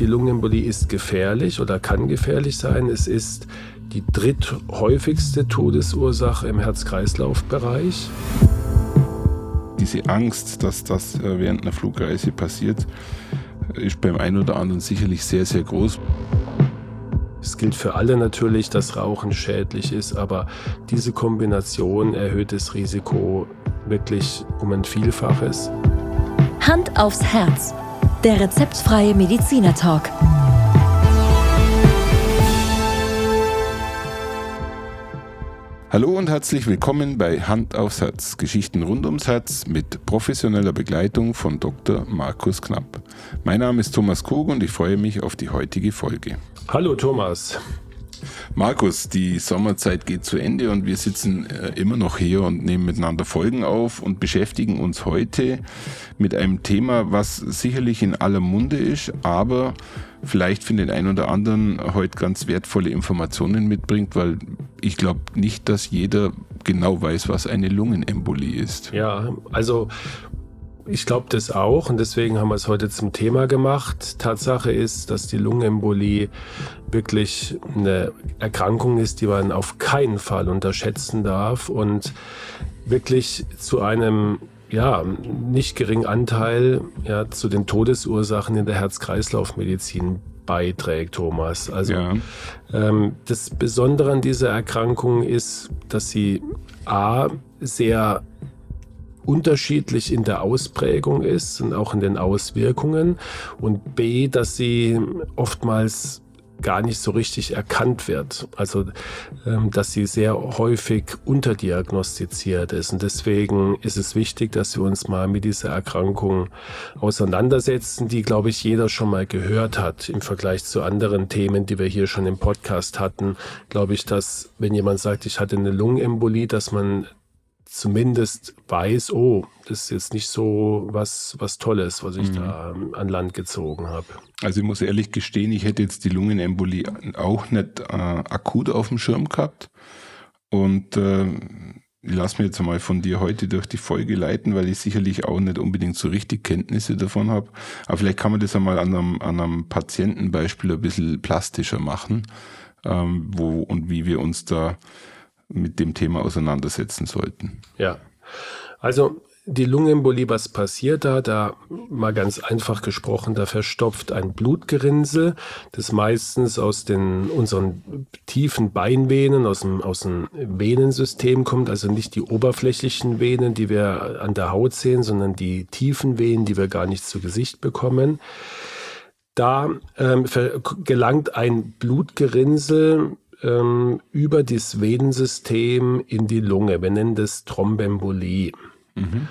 die Lungenembolie ist gefährlich oder kann gefährlich sein. Es ist die dritthäufigste Todesursache im Herz-Kreislauf-Bereich. Diese Angst, dass das äh, während einer Flugreise passiert, ist beim einen oder anderen sicherlich sehr, sehr groß. Es gilt für alle natürlich, dass Rauchen schädlich ist, aber diese Kombination erhöht das Risiko wirklich um ein Vielfaches. Hand aufs Herz. Der rezeptfreie Mediziner Talk. Hallo und herzlich willkommen bei Hand aufs Herz. Geschichten rund ums Herz mit professioneller Begleitung von Dr. Markus Knapp. Mein Name ist Thomas Kug und ich freue mich auf die heutige Folge. Hallo Thomas. Markus, die Sommerzeit geht zu Ende und wir sitzen äh, immer noch hier und nehmen miteinander Folgen auf und beschäftigen uns heute mit einem Thema, was sicherlich in aller Munde ist, aber vielleicht für den einen oder anderen heute ganz wertvolle Informationen mitbringt, weil ich glaube nicht, dass jeder genau weiß, was eine Lungenembolie ist. Ja, also ich glaube das auch und deswegen haben wir es heute zum Thema gemacht. Tatsache ist, dass die Lungenembolie wirklich eine Erkrankung ist, die man auf keinen Fall unterschätzen darf und wirklich zu einem ja, nicht geringen Anteil ja, zu den Todesursachen in der Herz-Kreislauf-Medizin beiträgt, Thomas. Also ja. ähm, das Besondere an dieser Erkrankung ist, dass sie A sehr unterschiedlich in der Ausprägung ist und auch in den Auswirkungen und B, dass sie oftmals gar nicht so richtig erkannt wird. Also, ähm, dass sie sehr häufig unterdiagnostiziert ist. Und deswegen ist es wichtig, dass wir uns mal mit dieser Erkrankung auseinandersetzen, die, glaube ich, jeder schon mal gehört hat im Vergleich zu anderen Themen, die wir hier schon im Podcast hatten. Glaube ich, dass, wenn jemand sagt, ich hatte eine Lungenembolie, dass man zumindest weiß, oh, das ist jetzt nicht so was, was Tolles, was ich mhm. da an Land gezogen habe. Also ich muss ehrlich gestehen, ich hätte jetzt die Lungenembolie auch nicht äh, akut auf dem Schirm gehabt. Und äh, ich lasse mir jetzt einmal von dir heute durch die Folge leiten, weil ich sicherlich auch nicht unbedingt so richtig Kenntnisse davon habe. Aber vielleicht kann man das einmal an einem, an einem Patientenbeispiel ein bisschen plastischer machen, ähm, wo und wie wir uns da mit dem Thema auseinandersetzen sollten. Ja, also die Lungenembolie, was passiert da? Da mal ganz einfach gesprochen, da verstopft ein Blutgerinnsel, das meistens aus den, unseren tiefen Beinvenen, aus dem, aus dem Venensystem kommt, also nicht die oberflächlichen Venen, die wir an der Haut sehen, sondern die tiefen Venen, die wir gar nicht zu Gesicht bekommen. Da ähm, gelangt ein Blutgerinnsel ähm, über das Venensystem in die Lunge. Wir nennen das Thrombembolie. Mhm.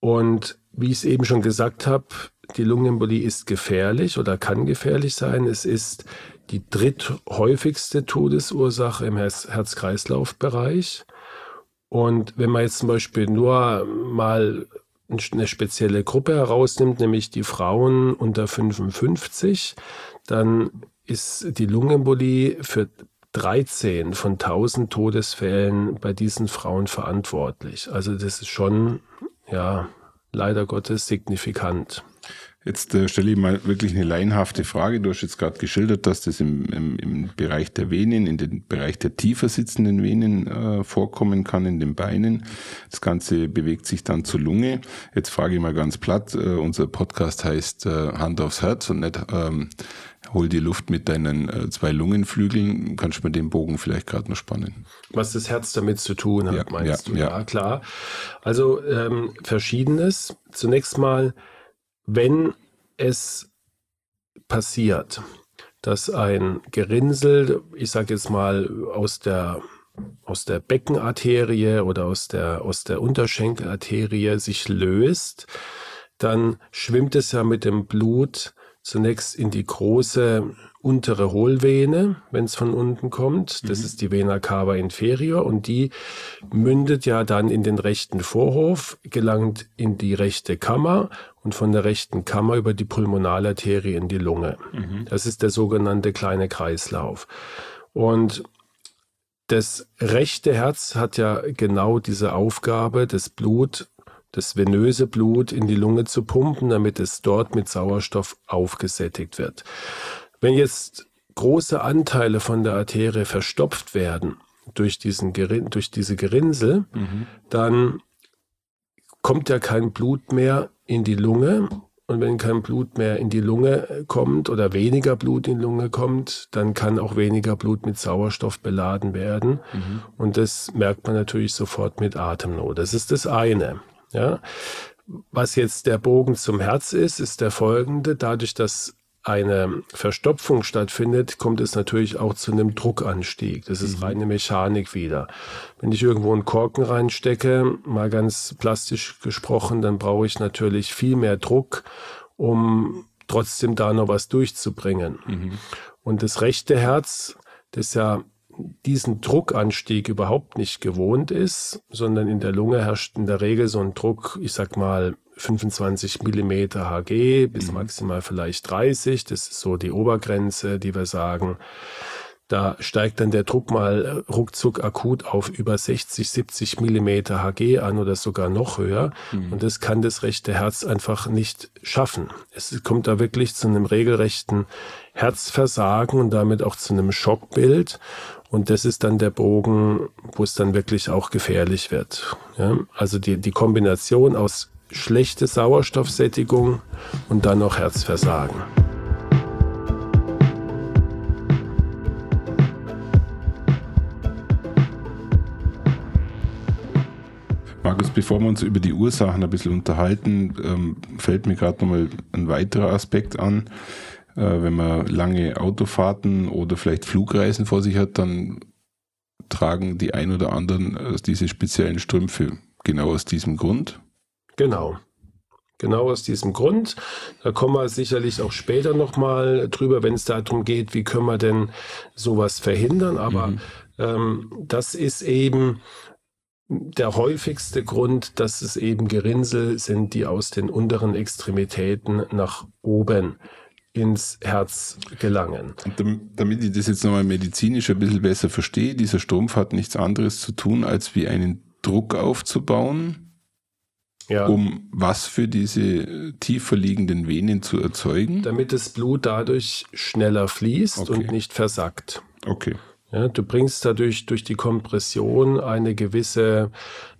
Und wie ich es eben schon gesagt habe, die Lungenembolie ist gefährlich oder kann gefährlich sein. Es ist die dritthäufigste Todesursache im Herz-Kreislauf-Bereich. Und wenn man jetzt zum Beispiel nur mal eine spezielle Gruppe herausnimmt, nämlich die Frauen unter 55, dann ist die Lungenembolie für 13 von 1000 Todesfällen bei diesen Frauen verantwortlich. Also das ist schon, ja, leider Gottes signifikant. Jetzt äh, stelle ich mal wirklich eine laienhafte Frage. Du hast jetzt gerade geschildert, dass das im, im, im, Bereich der Venen, in den Bereich der tiefer sitzenden Venen äh, vorkommen kann, in den Beinen. Das Ganze bewegt sich dann zur Lunge. Jetzt frage ich mal ganz platt, äh, unser Podcast heißt äh, Hand aufs Herz und nicht ähm, hol die Luft mit deinen äh, zwei Lungenflügeln, kannst du mir den Bogen vielleicht gerade noch spannen. Was das Herz damit zu tun hat, ja, meinst ja, du? Ja. ja, klar. Also ähm, verschiedenes. Zunächst mal, wenn es passiert, dass ein Gerinnsel, ich sage jetzt mal aus der aus der Beckenarterie oder aus der, aus der Unterschenkelarterie sich löst, dann schwimmt es ja mit dem Blut zunächst in die große untere Hohlvene, wenn es von unten kommt. Das mhm. ist die Vena cava inferior und die mündet ja dann in den rechten Vorhof, gelangt in die rechte Kammer und von der rechten Kammer über die Pulmonalarterie in die Lunge. Mhm. Das ist der sogenannte kleine Kreislauf. Und das rechte Herz hat ja genau diese Aufgabe, das Blut das venöse Blut in die Lunge zu pumpen, damit es dort mit Sauerstoff aufgesättigt wird. Wenn jetzt große Anteile von der Arterie verstopft werden durch, diesen, durch diese Gerinnsel, mhm. dann kommt ja kein Blut mehr in die Lunge. Und wenn kein Blut mehr in die Lunge kommt oder weniger Blut in die Lunge kommt, dann kann auch weniger Blut mit Sauerstoff beladen werden. Mhm. Und das merkt man natürlich sofort mit Atemnot. Das ist das eine. Ja. Was jetzt der Bogen zum Herz ist, ist der folgende. Dadurch, dass eine Verstopfung stattfindet, kommt es natürlich auch zu einem Druckanstieg. Das ist mhm. reine Mechanik wieder. Wenn ich irgendwo einen Korken reinstecke, mal ganz plastisch gesprochen, dann brauche ich natürlich viel mehr Druck, um trotzdem da noch was durchzubringen. Mhm. Und das rechte Herz, das ja diesen Druckanstieg überhaupt nicht gewohnt ist, sondern in der Lunge herrscht in der Regel so ein Druck, ich sag mal 25 Millimeter Hg bis mhm. maximal vielleicht 30. Das ist so die Obergrenze, die wir sagen. Da steigt dann der Druck mal ruckzuck akut auf über 60, 70 Millimeter Hg an oder sogar noch höher. Mhm. Und das kann das rechte Herz einfach nicht schaffen. Es kommt da wirklich zu einem regelrechten Herzversagen und damit auch zu einem Schockbild. Und das ist dann der Bogen, wo es dann wirklich auch gefährlich wird. Ja? Also die, die Kombination aus schlechte Sauerstoffsättigung und dann noch Herzversagen. Markus, bevor wir uns über die Ursachen ein bisschen unterhalten, ähm, fällt mir gerade nochmal ein weiterer Aspekt an. Äh, wenn man lange Autofahrten oder vielleicht Flugreisen vor sich hat, dann tragen die ein oder anderen äh, diese speziellen Strümpfe genau aus diesem Grund. Genau. Genau aus diesem Grund. Da kommen wir sicherlich auch später nochmal drüber, wenn es darum geht, wie können wir denn sowas verhindern. Aber mhm. ähm, das ist eben der häufigste Grund, dass es eben Gerinnsel sind, die aus den unteren Extremitäten nach oben ins Herz gelangen. Und damit ich das jetzt nochmal medizinisch ein bisschen besser verstehe, dieser Strumpf hat nichts anderes zu tun, als wie einen Druck aufzubauen ja. um was für diese tiefer liegenden Venen zu erzeugen? Damit das Blut dadurch schneller fließt okay. und nicht versackt. Okay. Ja, du bringst dadurch durch die Kompression eine gewisse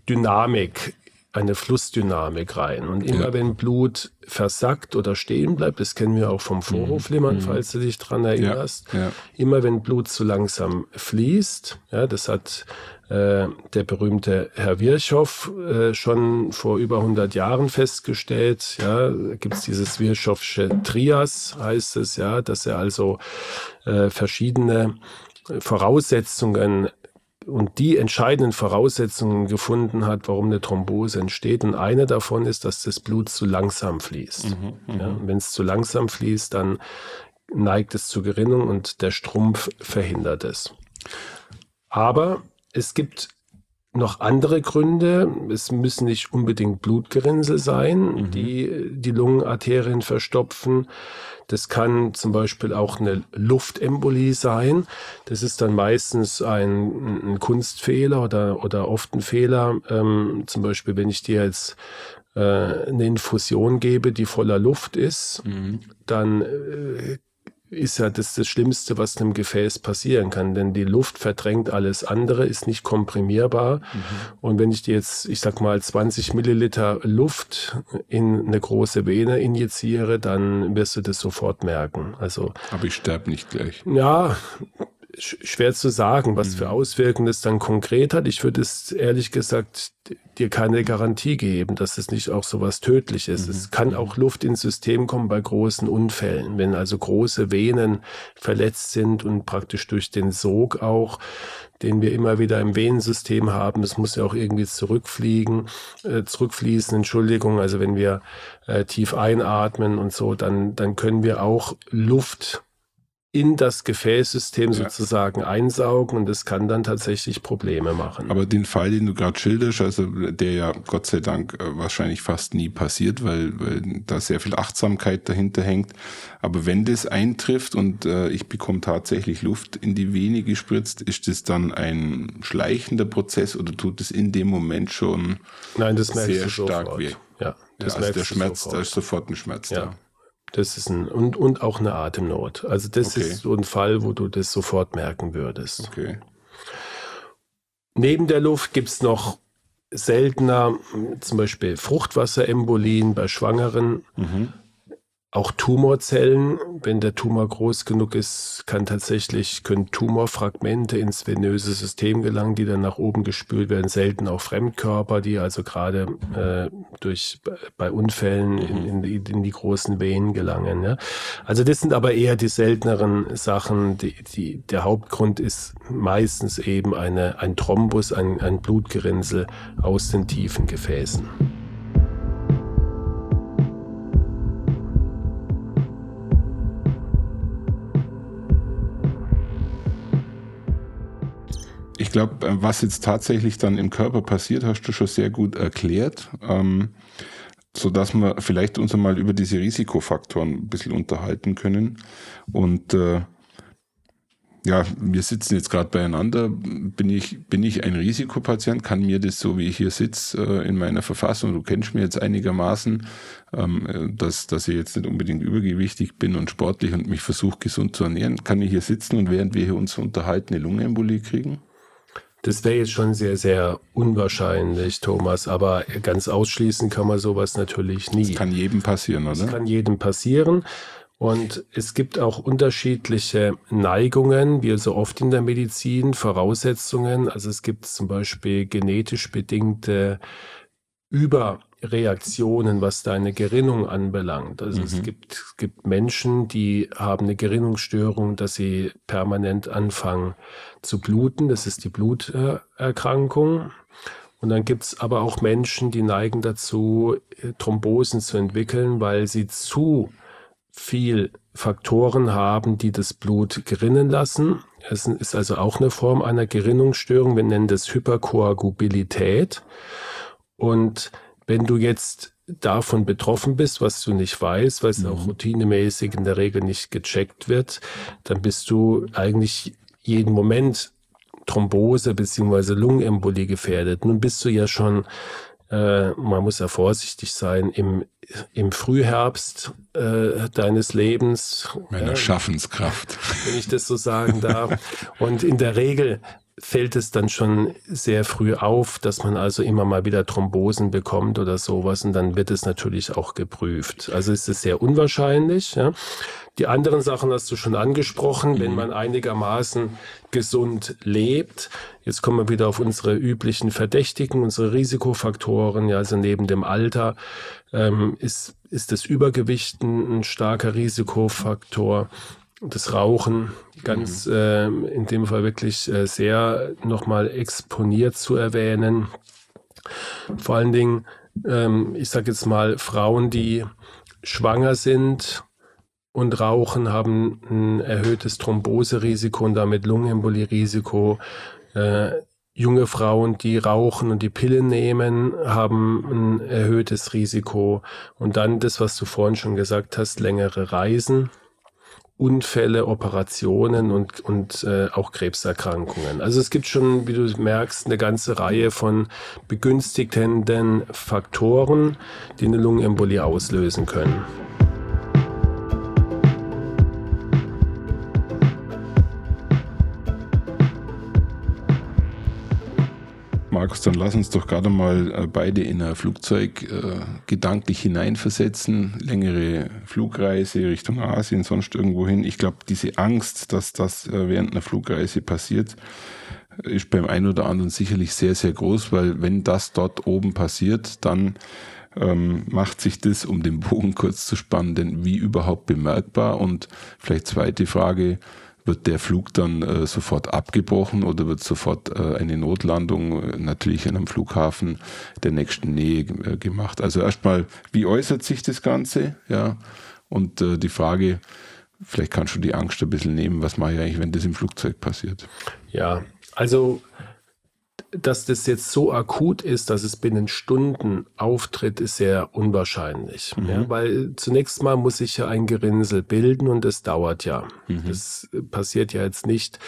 Dynamik, eine Flussdynamik rein. Und immer ja. wenn Blut versackt oder stehen bleibt, das kennen wir auch vom Vorhofflimmern, mhm. falls du dich dran erinnerst, ja. immer wenn Blut zu langsam fließt, ja, das hat äh, der berühmte Herr Virchow äh, schon vor über 100 Jahren festgestellt. Ja, gibt es dieses Virchowsche Trias, heißt es, ja, dass er also äh, verschiedene Voraussetzungen und die entscheidenden Voraussetzungen gefunden hat, warum eine Thrombose entsteht. Und eine davon ist, dass das Blut zu langsam fließt. Mhm, mhm. ja, Wenn es zu langsam fließt, dann neigt es zur Gerinnung und der Strumpf verhindert es. Aber es gibt noch andere Gründe. Es müssen nicht unbedingt Blutgerinnsel sein, mhm. die die Lungenarterien verstopfen. Das kann zum Beispiel auch eine Luftembolie sein. Das ist dann meistens ein, ein Kunstfehler oder, oder oft ein Fehler. Ähm, zum Beispiel, wenn ich dir jetzt äh, eine Infusion gebe, die voller Luft ist, mhm. dann äh, ist ja das, das Schlimmste, was einem Gefäß passieren kann, denn die Luft verdrängt alles andere, ist nicht komprimierbar. Mhm. Und wenn ich dir jetzt, ich sag mal, 20 Milliliter Luft in eine große Vene injiziere, dann wirst du das sofort merken. Also, aber ich sterbe nicht gleich. Ja, schwer zu sagen, was für mhm. Auswirkungen es dann konkret hat. Ich würde es ehrlich gesagt dir keine Garantie geben, dass es nicht auch so was Tödliches ist. Mhm. Es kann auch Luft ins System kommen bei großen Unfällen, wenn also große Venen verletzt sind und praktisch durch den Sog auch, den wir immer wieder im Venensystem haben, es muss ja auch irgendwie zurückfliegen, äh, zurückfließen, Entschuldigung, also wenn wir äh, tief einatmen und so, dann, dann können wir auch Luft in das Gefäßsystem ja. sozusagen einsaugen und das kann dann tatsächlich Probleme machen. Aber den Fall, den du gerade schilderst, also der ja Gott sei Dank äh, wahrscheinlich fast nie passiert, weil, weil da sehr viel Achtsamkeit dahinter hängt. Aber wenn das eintrifft und äh, ich bekomme tatsächlich Luft in die Vene gespritzt, ist das dann ein schleichender Prozess oder tut es in dem Moment schon Nein, das sehr stark weh? Ja, das ja, also der Schmerz, sofort. da ist sofort ein Schmerz ja. da. Das ist ein, und, und auch eine Atemnot. Also das okay. ist so ein Fall, wo du das sofort merken würdest. Okay. Neben der Luft gibt es noch seltener zum Beispiel Fruchtwasserembolien bei Schwangeren. Mhm. Auch Tumorzellen, wenn der Tumor groß genug ist, kann tatsächlich, können Tumorfragmente ins venöse System gelangen, die dann nach oben gespült werden. Selten auch Fremdkörper, die also gerade äh, durch bei Unfällen in, in, in, die großen Venen gelangen. Ja. Also das sind aber eher die selteneren Sachen. Die, die, der Hauptgrund ist meistens eben eine, ein Thrombus, ein, ein Blutgerinnsel aus den tiefen Gefäßen. Glaube, äh, was jetzt tatsächlich dann im Körper passiert, hast du schon sehr gut erklärt. Ähm, so wir vielleicht uns einmal über diese Risikofaktoren ein bisschen unterhalten können. Und äh, ja, wir sitzen jetzt gerade beieinander. Bin ich, bin ich ein Risikopatient? Kann mir das so, wie ich hier sitze, äh, in meiner Verfassung, du kennst mich jetzt einigermaßen, ähm, äh, dass, dass ich jetzt nicht unbedingt übergewichtig bin und sportlich und mich versuche, gesund zu ernähren, kann ich hier sitzen und während wir hier uns unterhalten, eine Lungenembolie kriegen? Das wäre jetzt schon sehr, sehr unwahrscheinlich, Thomas, aber ganz ausschließen kann man sowas natürlich nie. Das kann jedem passieren, oder? Das kann jedem passieren. Und es gibt auch unterschiedliche Neigungen, wie so oft in der Medizin, Voraussetzungen. Also es gibt zum Beispiel genetisch bedingte Über- Reaktionen, was deine Gerinnung anbelangt. Also mhm. es gibt, es gibt Menschen, die haben eine Gerinnungsstörung, dass sie permanent anfangen zu bluten. Das ist die Bluterkrankung. Und dann gibt es aber auch Menschen, die neigen dazu, Thrombosen zu entwickeln, weil sie zu viel Faktoren haben, die das Blut gerinnen lassen. Es ist also auch eine Form einer Gerinnungsstörung. Wir nennen das Hyperkoagulabilität. Und wenn du jetzt davon betroffen bist, was du nicht weißt, weil es mhm. auch routinemäßig in der Regel nicht gecheckt wird, dann bist du eigentlich jeden Moment Thrombose beziehungsweise Lungenembolie gefährdet. Nun bist du ja schon, äh, man muss ja vorsichtig sein, im, im Frühherbst äh, deines Lebens. Meiner äh, Schaffenskraft. Wenn ich das so sagen darf. Und in der Regel fällt es dann schon sehr früh auf, dass man also immer mal wieder Thrombosen bekommt oder sowas und dann wird es natürlich auch geprüft. Also ist es sehr unwahrscheinlich. Ja. Die anderen Sachen hast du schon angesprochen, wenn mhm. man einigermaßen gesund lebt. Jetzt kommen wir wieder auf unsere üblichen Verdächtigen, unsere Risikofaktoren. Ja, also neben dem Alter ähm, ist, ist das Übergewicht ein starker Risikofaktor das Rauchen ganz mhm. äh, in dem Fall wirklich äh, sehr nochmal exponiert zu erwähnen. Vor allen Dingen, ähm, ich sage jetzt mal, Frauen, die schwanger sind und rauchen, haben ein erhöhtes Thromboserisiko und damit Lungenembolie-Risiko. Äh, junge Frauen, die rauchen und die Pillen nehmen, haben ein erhöhtes Risiko. Und dann das, was du vorhin schon gesagt hast, längere Reisen Unfälle, Operationen und, und äh, auch Krebserkrankungen. Also es gibt schon, wie du merkst, eine ganze Reihe von begünstigenden Faktoren, die eine Lungenembolie auslösen können. Markus, dann lass uns doch gerade mal äh, beide in ein Flugzeug äh, gedanklich hineinversetzen. Längere Flugreise Richtung Asien, sonst irgendwo hin. Ich glaube, diese Angst, dass das äh, während einer Flugreise passiert, ist beim einen oder anderen sicherlich sehr, sehr groß, weil wenn das dort oben passiert, dann ähm, macht sich das, um den Bogen kurz zu spannen, denn wie überhaupt bemerkbar? Und vielleicht zweite Frage, wird der Flug dann äh, sofort abgebrochen oder wird sofort äh, eine Notlandung äh, natürlich in einem Flughafen der nächsten Nähe äh, gemacht? Also erstmal, wie äußert sich das Ganze? Ja, und äh, die Frage, vielleicht kannst du die Angst ein bisschen nehmen, was mache ich eigentlich, wenn das im Flugzeug passiert? Ja, also dass das jetzt so akut ist, dass es binnen Stunden auftritt, ist sehr unwahrscheinlich. Mhm. Ja, weil zunächst mal muss sich ja ein Gerinnsel bilden und das dauert ja. Mhm. Das passiert ja jetzt nicht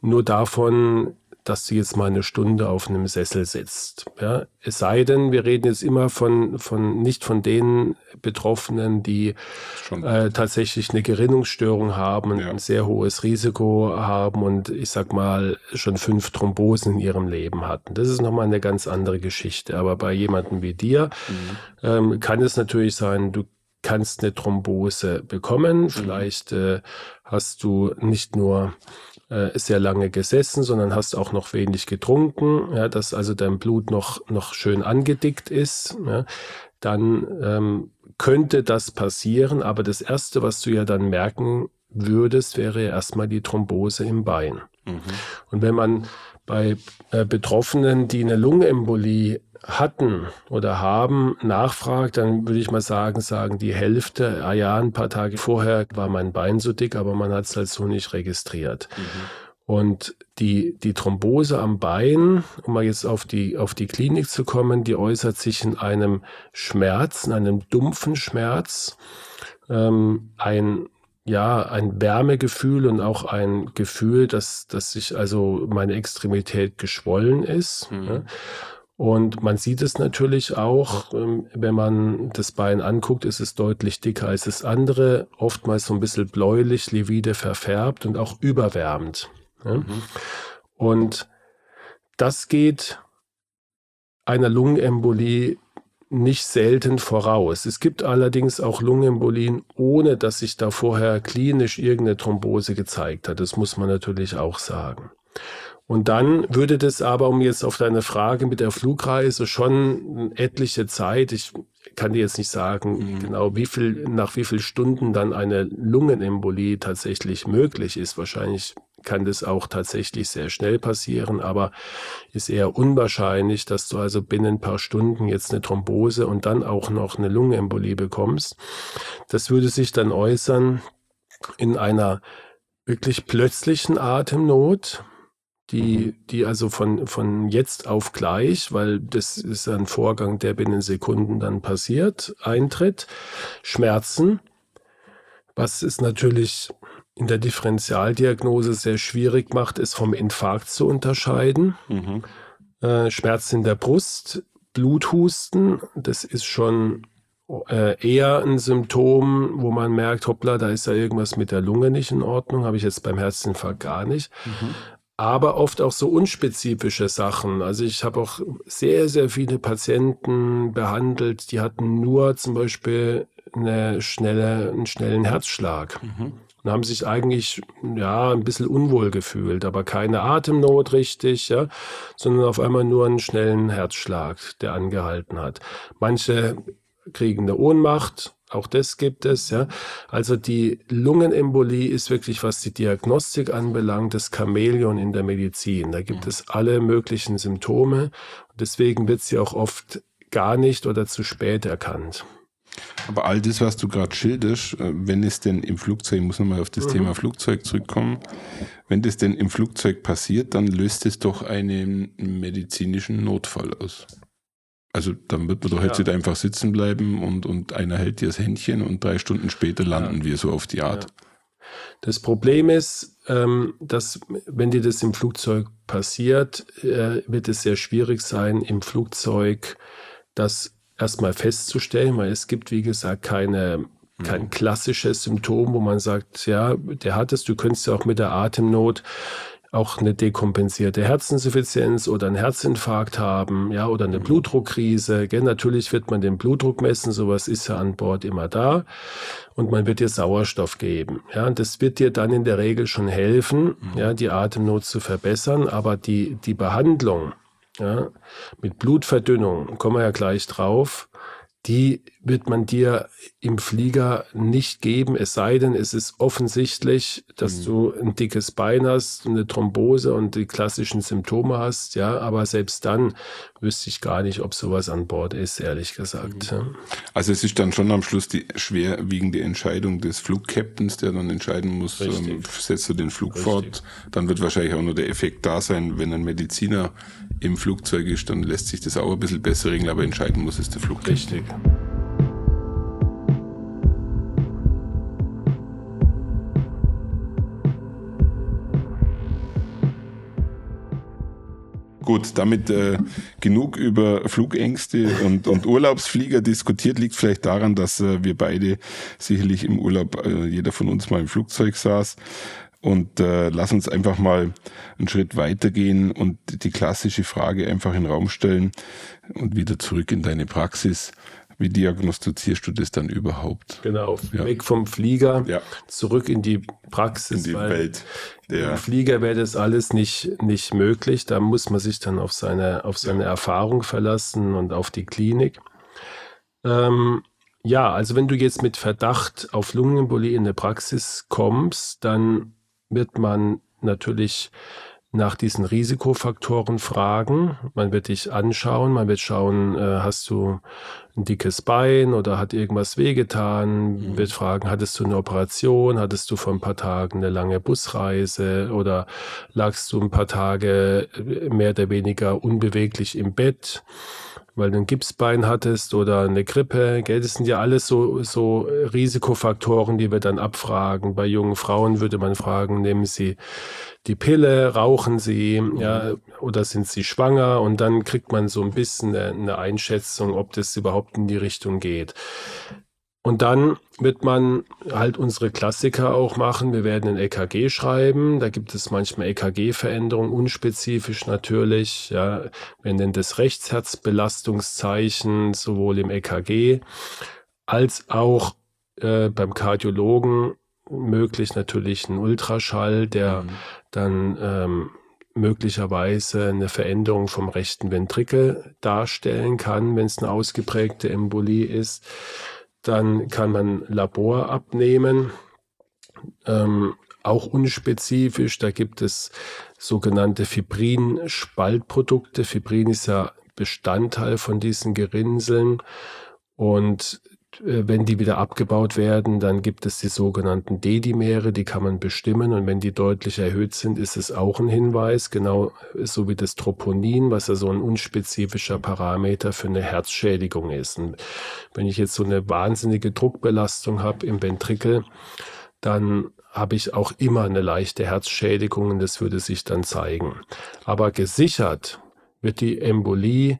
nur davon, dass du jetzt mal eine Stunde auf einem Sessel sitzt. Ja, es sei denn, wir reden jetzt immer von, von nicht von den Betroffenen, die äh, tatsächlich eine Gerinnungsstörung haben und ja. ein sehr hohes Risiko haben und ich sag mal schon fünf Thrombosen in ihrem Leben hatten. Das ist nochmal eine ganz andere Geschichte. Aber bei jemandem wie dir mhm. ähm, kann es natürlich sein, du kannst eine Thrombose bekommen. Mhm. Vielleicht äh, hast du nicht nur äh, sehr lange gesessen, sondern hast auch noch wenig getrunken, ja, dass also dein Blut noch, noch schön angedickt ist, ja, dann ähm, könnte das passieren. Aber das Erste, was du ja dann merken würdest, wäre ja erstmal die Thrombose im Bein. Mhm. Und wenn man bei äh, Betroffenen, die eine Lungenembolie hatten oder haben, nachfragt, dann würde ich mal sagen, sagen die Hälfte, ah ja, ein paar Tage vorher war mein Bein so dick, aber man hat es halt so nicht registriert. Mhm. Und die, die Thrombose am Bein, um mal jetzt auf die, auf die Klinik zu kommen, die äußert sich in einem Schmerz, in einem dumpfen Schmerz, ähm, ein, ja, ein Wärmegefühl und auch ein Gefühl, dass, dass sich also meine Extremität geschwollen ist. Mhm. Ja. Und man sieht es natürlich auch, ähm, wenn man das Bein anguckt, ist es deutlich dicker als das andere, oftmals so ein bisschen bläulich, livide verfärbt und auch überwärmend. Mhm. Und das geht einer Lungenembolie nicht selten voraus. Es gibt allerdings auch Lungenembolien, ohne dass sich da vorher klinisch irgendeine Thrombose gezeigt hat. Das muss man natürlich auch sagen. Und dann würde das aber, um jetzt auf deine Frage mit der Flugreise, schon etliche Zeit, ich kann dir jetzt nicht sagen, mhm. genau wie viel, nach wie viel Stunden dann eine Lungenembolie tatsächlich möglich ist. Wahrscheinlich kann das auch tatsächlich sehr schnell passieren, aber ist eher unwahrscheinlich, dass du also binnen ein paar Stunden jetzt eine Thrombose und dann auch noch eine Lungenembolie bekommst. Das würde sich dann äußern in einer wirklich plötzlichen Atemnot, die, die also von, von jetzt auf gleich, weil das ist ein Vorgang, der binnen Sekunden dann passiert, eintritt. Schmerzen, was ist natürlich in der Differentialdiagnose sehr schwierig macht, ist vom Infarkt zu unterscheiden. Mhm. Äh, Schmerzen in der Brust, Bluthusten, das ist schon äh, eher ein Symptom, wo man merkt, hoppla, da ist ja irgendwas mit der Lunge nicht in Ordnung, habe ich jetzt beim Herzinfarkt gar nicht. Mhm aber oft auch so unspezifische Sachen. Also ich habe auch sehr, sehr viele Patienten behandelt, die hatten nur zum Beispiel eine schnelle, einen schnellen Herzschlag. Mhm. Und haben sich eigentlich ja ein bisschen unwohl gefühlt, aber keine Atemnot richtig, ja, sondern auf einmal nur einen schnellen Herzschlag, der angehalten hat. Manche kriegen eine Ohnmacht, auch das gibt es, ja. Also die Lungenembolie ist wirklich, was die Diagnostik anbelangt, das Chamäleon in der Medizin. Da gibt mhm. es alle möglichen Symptome. Und deswegen wird sie auch oft gar nicht oder zu spät erkannt. Aber all das, was du gerade schilderst, äh, wenn es denn im Flugzeug, ich muss nochmal auf das mhm. Thema Flugzeug zurückkommen, wenn das denn im Flugzeug passiert, dann löst es doch einen medizinischen Notfall aus. Also dann wird man doch jetzt ja. einfach sitzen bleiben und, und einer hält dir das Händchen und drei Stunden später landen ja. wir so auf die Art. Ja. Das Problem ist, ähm, dass wenn dir das im Flugzeug passiert, äh, wird es sehr schwierig sein, im Flugzeug das erstmal festzustellen, weil es gibt, wie gesagt, keine kein mhm. klassisches Symptom, wo man sagt, ja, der hat es, du könntest ja auch mit der Atemnot auch eine dekompensierte Herzinsuffizienz oder einen Herzinfarkt haben, ja, oder eine. Blutdruckkrise. Gell? Natürlich wird man den Blutdruck messen, sowas ist ja an Bord immer da. Und man wird dir Sauerstoff geben. Ja, und das wird dir dann in der Regel schon helfen, mhm. ja, die Atemnot zu verbessern. Aber die, die Behandlung, ja, mit Blutverdünnung, kommen wir ja gleich drauf, die wird man dir im Flieger nicht geben, es sei denn, es ist offensichtlich, dass mhm. du ein dickes Bein hast, eine Thrombose und die klassischen Symptome hast, ja, aber selbst dann wüsste ich gar nicht, ob sowas an Bord ist, ehrlich gesagt. Mhm. Also es ist dann schon am Schluss die schwerwiegende Entscheidung des Flugkapitans, der dann entscheiden muss, ähm, setzt du den Flug Richtig. fort, dann wird wahrscheinlich auch nur der Effekt da sein, wenn ein Mediziner im Flugzeug ist, dann lässt sich das auch ein bisschen besser regeln, aber entscheiden muss es der Flugkapitän. Richtig. Gut, damit äh, genug über Flugängste und, und Urlaubsflieger diskutiert, liegt vielleicht daran, dass äh, wir beide sicherlich im Urlaub, äh, jeder von uns mal im Flugzeug saß. Und äh, lass uns einfach mal einen Schritt weitergehen und die klassische Frage einfach in den Raum stellen und wieder zurück in deine Praxis. Wie diagnostizierst du das dann überhaupt? Genau, ja. weg vom Flieger, ja. zurück in die Praxis. In die Welt. Der Im Flieger wäre das alles nicht, nicht möglich. Da muss man sich dann auf seine, auf seine ja. Erfahrung verlassen und auf die Klinik. Ähm, ja, also wenn du jetzt mit Verdacht auf Lungenembolie in der Praxis kommst, dann wird man natürlich nach diesen Risikofaktoren fragen. Man wird dich anschauen, man wird schauen, äh, hast du ein dickes Bein oder hat irgendwas wehgetan, mhm. wird fragen, hattest du eine Operation, hattest du vor ein paar Tagen eine lange Busreise oder lagst du ein paar Tage äh, mehr oder weniger unbeweglich im Bett weil du ein Gipsbein hattest oder eine Grippe. Gell? Das sind ja alles so, so Risikofaktoren, die wir dann abfragen. Bei jungen Frauen würde man fragen, nehmen sie die Pille, rauchen sie, ja, oder sind sie schwanger? Und dann kriegt man so ein bisschen eine, eine Einschätzung, ob das überhaupt in die Richtung geht. Und dann wird man halt unsere Klassiker auch machen. Wir werden ein EKG schreiben. Da gibt es manchmal EKG-Veränderungen, unspezifisch natürlich. Ja, wir nennen das Rechtsherzbelastungszeichen sowohl im EKG als auch äh, beim Kardiologen möglich natürlich ein Ultraschall, der mhm. dann ähm, möglicherweise eine Veränderung vom rechten Ventrikel darstellen kann, wenn es eine ausgeprägte Embolie ist. Dann kann man Labor abnehmen, ähm, auch unspezifisch. Da gibt es sogenannte Fibrin-Spaltprodukte. Fibrin ist ja Bestandteil von diesen Gerinnseln. Und wenn die wieder abgebaut werden, dann gibt es die sogenannten Dedimere, die kann man bestimmen und wenn die deutlich erhöht sind, ist es auch ein Hinweis, genau so wie das Troponin, was ja so ein unspezifischer Parameter für eine Herzschädigung ist. Und wenn ich jetzt so eine wahnsinnige Druckbelastung habe im Ventrikel, dann habe ich auch immer eine leichte Herzschädigung und das würde sich dann zeigen. Aber gesichert wird die Embolie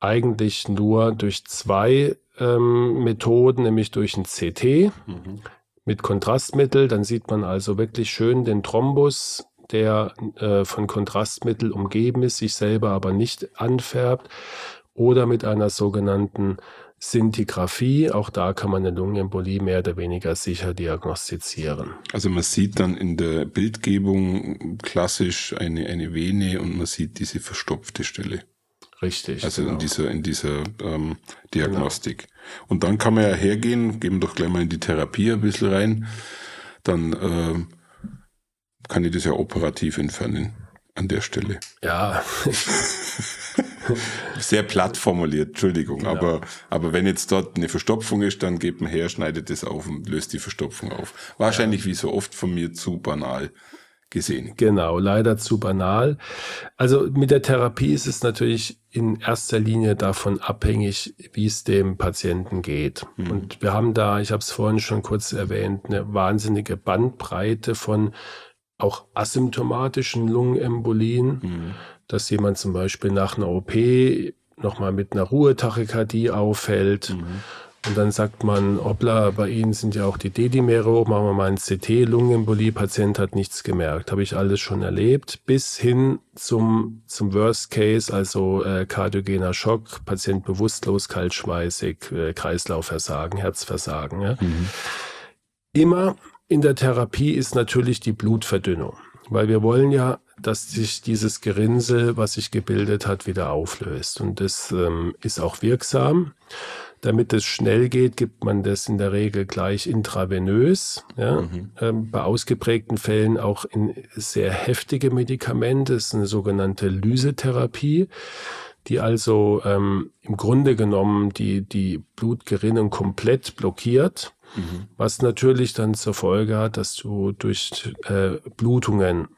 eigentlich nur durch zwei ähm, Methoden, nämlich durch ein CT mhm. mit Kontrastmittel. Dann sieht man also wirklich schön den Thrombus, der äh, von Kontrastmittel umgeben ist, sich selber aber nicht anfärbt. Oder mit einer sogenannten Sintigraphie. Auch da kann man eine Lungenembolie mehr oder weniger sicher diagnostizieren. Also man sieht dann in der Bildgebung klassisch eine, eine Vene und man sieht diese verstopfte Stelle. Richtig. Also genau. in dieser, in dieser ähm, Diagnostik. Genau. Und dann kann man ja hergehen, geben doch gleich mal in die Therapie ein bisschen rein. Dann äh, kann ich das ja operativ entfernen an der Stelle. Ja. Sehr platt formuliert, Entschuldigung. Genau. Aber, aber wenn jetzt dort eine Verstopfung ist, dann geht man her, schneidet das auf und löst die Verstopfung auf. Wahrscheinlich ja. wie so oft von mir zu banal gesehen. Genau, leider zu banal. Also mit der Therapie ist es natürlich in erster Linie davon abhängig, wie es dem Patienten geht. Mhm. Und wir haben da, ich habe es vorhin schon kurz erwähnt, eine wahnsinnige Bandbreite von auch asymptomatischen Lungenembolien, mhm. dass jemand zum Beispiel nach einer OP nochmal mit einer Ruhetachykardie auffällt. Mhm und dann sagt man, hoppla, bei Ihnen sind ja auch die Dedimere oben, machen wir mal ein CT, Lungenembolie, Patient hat nichts gemerkt. Habe ich alles schon erlebt, bis hin zum, zum Worst Case, also äh, kardiogener Schock, Patient bewusstlos, kaltschweißig, äh, Kreislaufversagen, Herzversagen. Ja. Mhm. Immer in der Therapie ist natürlich die Blutverdünnung, weil wir wollen ja dass sich dieses Gerinnsel, was sich gebildet hat, wieder auflöst. Und das ähm, ist auch wirksam. Damit es schnell geht, gibt man das in der Regel gleich intravenös. Ja? Mhm. Ähm, bei ausgeprägten Fällen auch in sehr heftige Medikamente. Das ist eine sogenannte Lysetherapie, die also ähm, im Grunde genommen die, die Blutgerinnung komplett blockiert. Mhm. Was natürlich dann zur Folge hat, dass du durch äh, Blutungen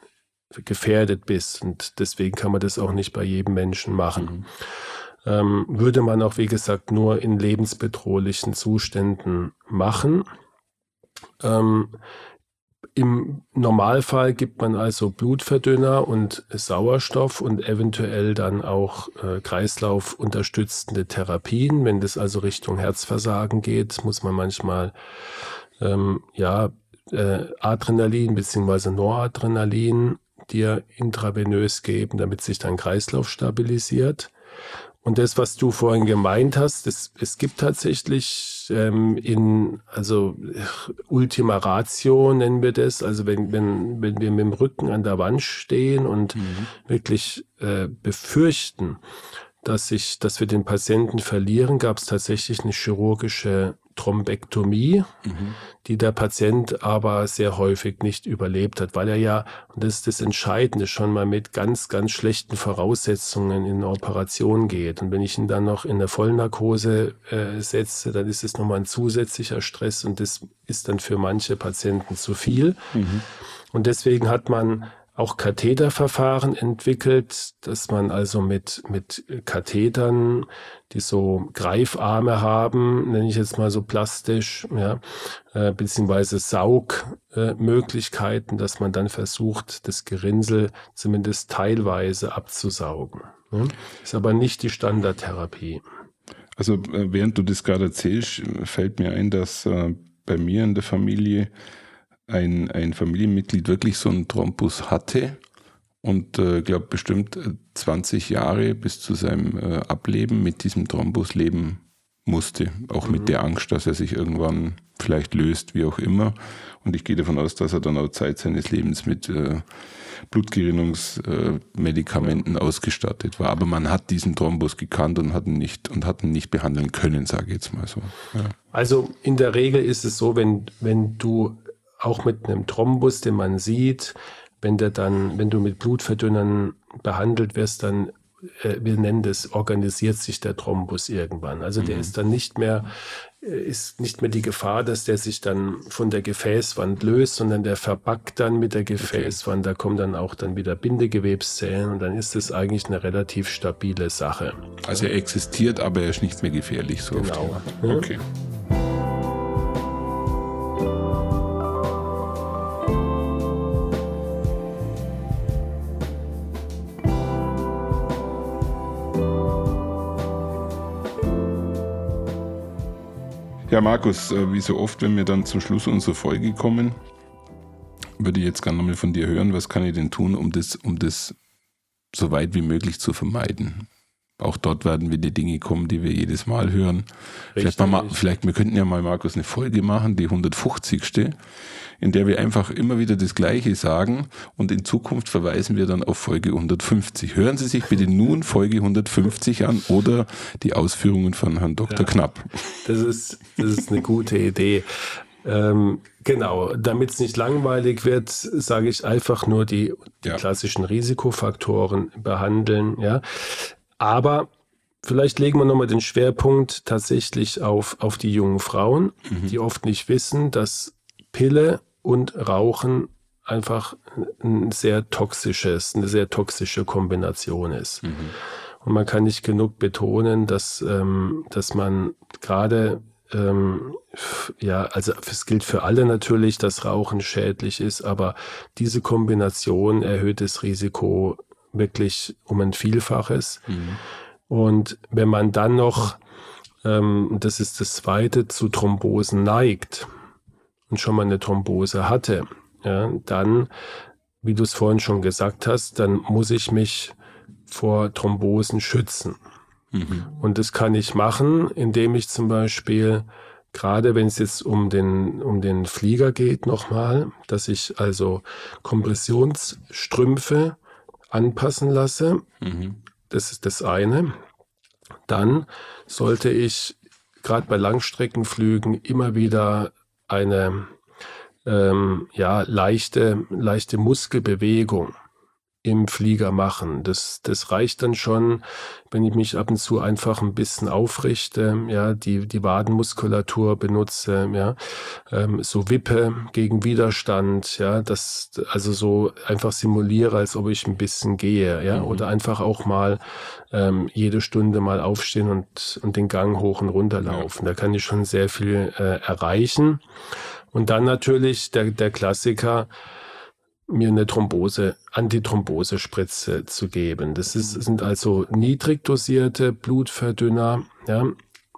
gefährdet bist. Und deswegen kann man das auch nicht bei jedem Menschen machen. Mhm ähm, würde man auch, wie gesagt, nur in lebensbedrohlichen Zuständen machen. Ähm, Im Normalfall gibt man also Blutverdünner und Sauerstoff und eventuell dann auch äh, kreislaufunterstützende Therapien. Wenn das also Richtung Herzversagen geht, muss man manchmal ähm, ja, äh, Adrenalin bzw. Noradrenalin dir intravenös geben, damit sich dein Kreislauf stabilisiert. Und das, was du vorhin gemeint hast, das, es gibt tatsächlich ähm, in, also Ultima Ratio nennen wir das, also wenn, wenn, wenn wir mit dem Rücken an der Wand stehen und mhm. wirklich äh, befürchten, dass ich, dass wir den Patienten verlieren, gab es tatsächlich eine chirurgische Thrombektomie, mhm. die der Patient aber sehr häufig nicht überlebt hat, weil er ja, und das ist das Entscheidende, schon mal mit ganz, ganz schlechten Voraussetzungen in eine Operation geht. Und wenn ich ihn dann noch in eine Vollnarkose äh, setze, dann ist es nochmal ein zusätzlicher Stress und das ist dann für manche Patienten zu viel. Mhm. Und deswegen hat man auch Katheterverfahren entwickelt, dass man also mit, mit Kathetern, die so Greifarme haben, nenne ich jetzt mal so plastisch, ja, äh, beziehungsweise Saugmöglichkeiten, äh, dass man dann versucht, das Gerinnsel zumindest teilweise abzusaugen. Ne? Ist aber nicht die Standardtherapie. Also äh, während du das gerade erzählst, fällt mir ein, dass äh, bei mir in der Familie ein, ein Familienmitglied wirklich so einen Thrombus hatte und äh, glaube bestimmt 20 Jahre bis zu seinem äh, Ableben mit diesem Thrombus leben musste. Auch mhm. mit der Angst, dass er sich irgendwann vielleicht löst, wie auch immer. Und ich gehe davon aus, dass er dann auch Zeit seines Lebens mit äh, Blutgerinnungsmedikamenten äh, ausgestattet war. Aber man hat diesen Thrombus gekannt und hat ihn nicht und hat ihn nicht behandeln können, sage ich jetzt mal so. Ja. Also in der Regel ist es so, wenn, wenn du auch mit einem Thrombus, den man sieht, wenn der dann, wenn du mit Blutverdünnern behandelt wirst, dann äh, wir nennen das, organisiert sich der Thrombus irgendwann. Also der mhm. ist dann nicht mehr, äh, ist nicht mehr die Gefahr, dass der sich dann von der Gefäßwand löst, sondern der verbackt dann mit der Gefäßwand. Okay. Da kommen dann auch dann wieder Bindegewebszellen und dann ist es eigentlich eine relativ stabile Sache. Also er existiert, aber er ist nicht mehr gefährlich. So genau. Okay. Ja, Markus, äh, wie so oft, wenn wir dann zum Schluss unserer Folge kommen, würde ich jetzt gerne nochmal von dir hören, was kann ich denn tun, um das, um das so weit wie möglich zu vermeiden? Auch dort werden wieder Dinge kommen, die wir jedes Mal hören. Vielleicht, mal, vielleicht, wir könnten ja mal, Markus, eine Folge machen, die 150 in der wir einfach immer wieder das Gleiche sagen und in Zukunft verweisen wir dann auf Folge 150. Hören Sie sich bitte nun Folge 150 an oder die Ausführungen von Herrn Dr. Ja, Knapp. Das ist, das ist eine gute Idee. Ähm, genau, damit es nicht langweilig wird, sage ich einfach nur die, die ja. klassischen Risikofaktoren behandeln. Ja, aber Vielleicht legen wir nochmal den Schwerpunkt tatsächlich auf, auf die jungen Frauen, mhm. die oft nicht wissen, dass Pille und Rauchen einfach ein sehr toxisches, eine sehr toxische Kombination ist. Mhm. Und man kann nicht genug betonen, dass, ähm, dass man gerade ähm, ja, also es gilt für alle natürlich, dass Rauchen schädlich ist, aber diese Kombination erhöht das Risiko wirklich um ein Vielfaches. Mhm. Und wenn man dann noch, ähm, das ist das zweite, zu Thrombosen neigt, und schon mal eine Thrombose hatte, ja, dann, wie du es vorhin schon gesagt hast, dann muss ich mich vor Thrombosen schützen. Mhm. Und das kann ich machen, indem ich zum Beispiel, gerade wenn es jetzt um den, um den Flieger geht nochmal, dass ich also Kompressionsstrümpfe anpassen lasse. Mhm. Das ist das eine. Dann sollte ich gerade bei Langstreckenflügen immer wieder eine ähm, ja, leichte, leichte Muskelbewegung im Flieger machen. Das, das reicht dann schon, wenn ich mich ab und zu einfach ein bisschen aufrichte, ja, die, die Wadenmuskulatur benutze, ja, ähm, so wippe gegen Widerstand, ja, das, also so einfach simuliere, als ob ich ein bisschen gehe, ja, mhm. oder einfach auch mal ähm, jede Stunde mal aufstehen und, und den Gang hoch und runter laufen. Ja. Da kann ich schon sehr viel äh, erreichen. Und dann natürlich der, der Klassiker, mir eine Thrombose, Antithrombosespritze zu geben. Das ist, mhm. sind also niedrig dosierte Blutverdünner. Ja.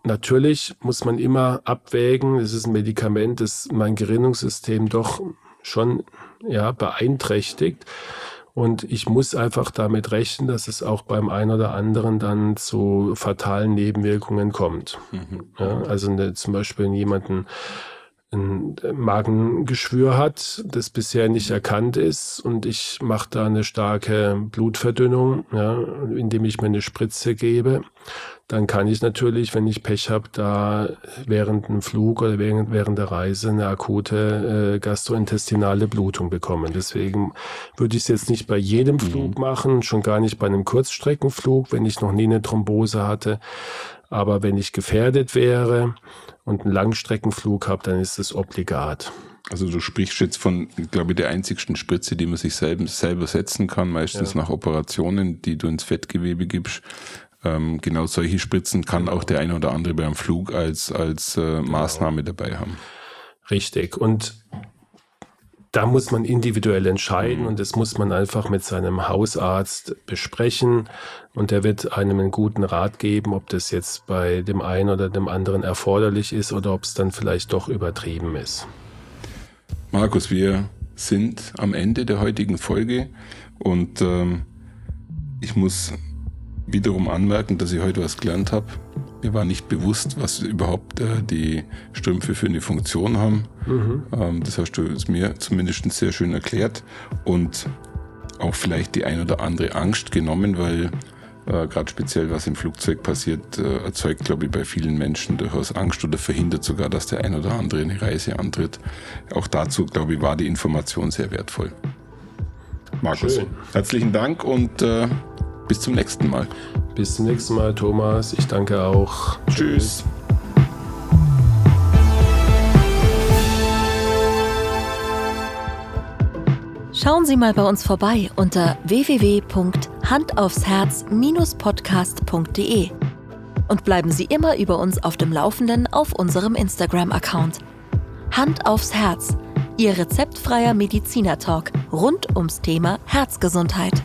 Natürlich muss man immer abwägen, es ist ein Medikament, das mein Gerinnungssystem doch schon ja, beeinträchtigt. Und ich muss einfach damit rechnen, dass es auch beim einen oder anderen dann zu fatalen Nebenwirkungen kommt. Mhm. Ja, also eine, zum Beispiel jemanden ein Magengeschwür hat, das bisher nicht erkannt ist und ich mache da eine starke Blutverdünnung, ja, indem ich mir eine Spritze gebe, dann kann ich natürlich, wenn ich Pech habe, da während einem Flug oder während, während der Reise eine akute äh, gastrointestinale Blutung bekommen. Deswegen würde ich es jetzt nicht bei jedem mhm. Flug machen, schon gar nicht bei einem Kurzstreckenflug, wenn ich noch nie eine Thrombose hatte. Aber wenn ich gefährdet wäre, und einen Langstreckenflug habe, dann ist es obligat. Also du sprichst jetzt von, glaube ich, der einzigsten Spritze, die man sich selber, selber setzen kann, meistens ja. nach Operationen, die du ins Fettgewebe gibst. Ähm, genau solche Spritzen kann auch der eine oder andere beim Flug als, als äh, genau. Maßnahme dabei haben. Richtig. Und da muss man individuell entscheiden mhm. und das muss man einfach mit seinem Hausarzt besprechen und der wird einem einen guten Rat geben, ob das jetzt bei dem einen oder dem anderen erforderlich ist oder ob es dann vielleicht doch übertrieben ist. Markus, wir sind am Ende der heutigen Folge und ähm, ich muss wiederum anmerken, dass ich heute was gelernt habe. Mir war nicht bewusst, was überhaupt äh, die Strümpfe für eine Funktion haben. Mhm. Ähm, das hast du mir zumindest sehr schön erklärt und auch vielleicht die ein oder andere Angst genommen, weil äh, gerade speziell was im Flugzeug passiert, äh, erzeugt, glaube ich, bei vielen Menschen durchaus Angst oder verhindert sogar, dass der ein oder andere eine Reise antritt. Auch dazu, glaube ich, war die Information sehr wertvoll. Markus, Schön. herzlichen Dank und äh, bis zum nächsten Mal. Bis zum nächsten Mal, Thomas. Ich danke auch. Tschüss. Schauen Sie mal bei uns vorbei unter www.handaufsherz-podcast.de und bleiben Sie immer über uns auf dem Laufenden auf unserem Instagram-Account. Hand aufs Herz, Ihr rezeptfreier Mediziner-Talk rund ums Thema Herzgesundheit.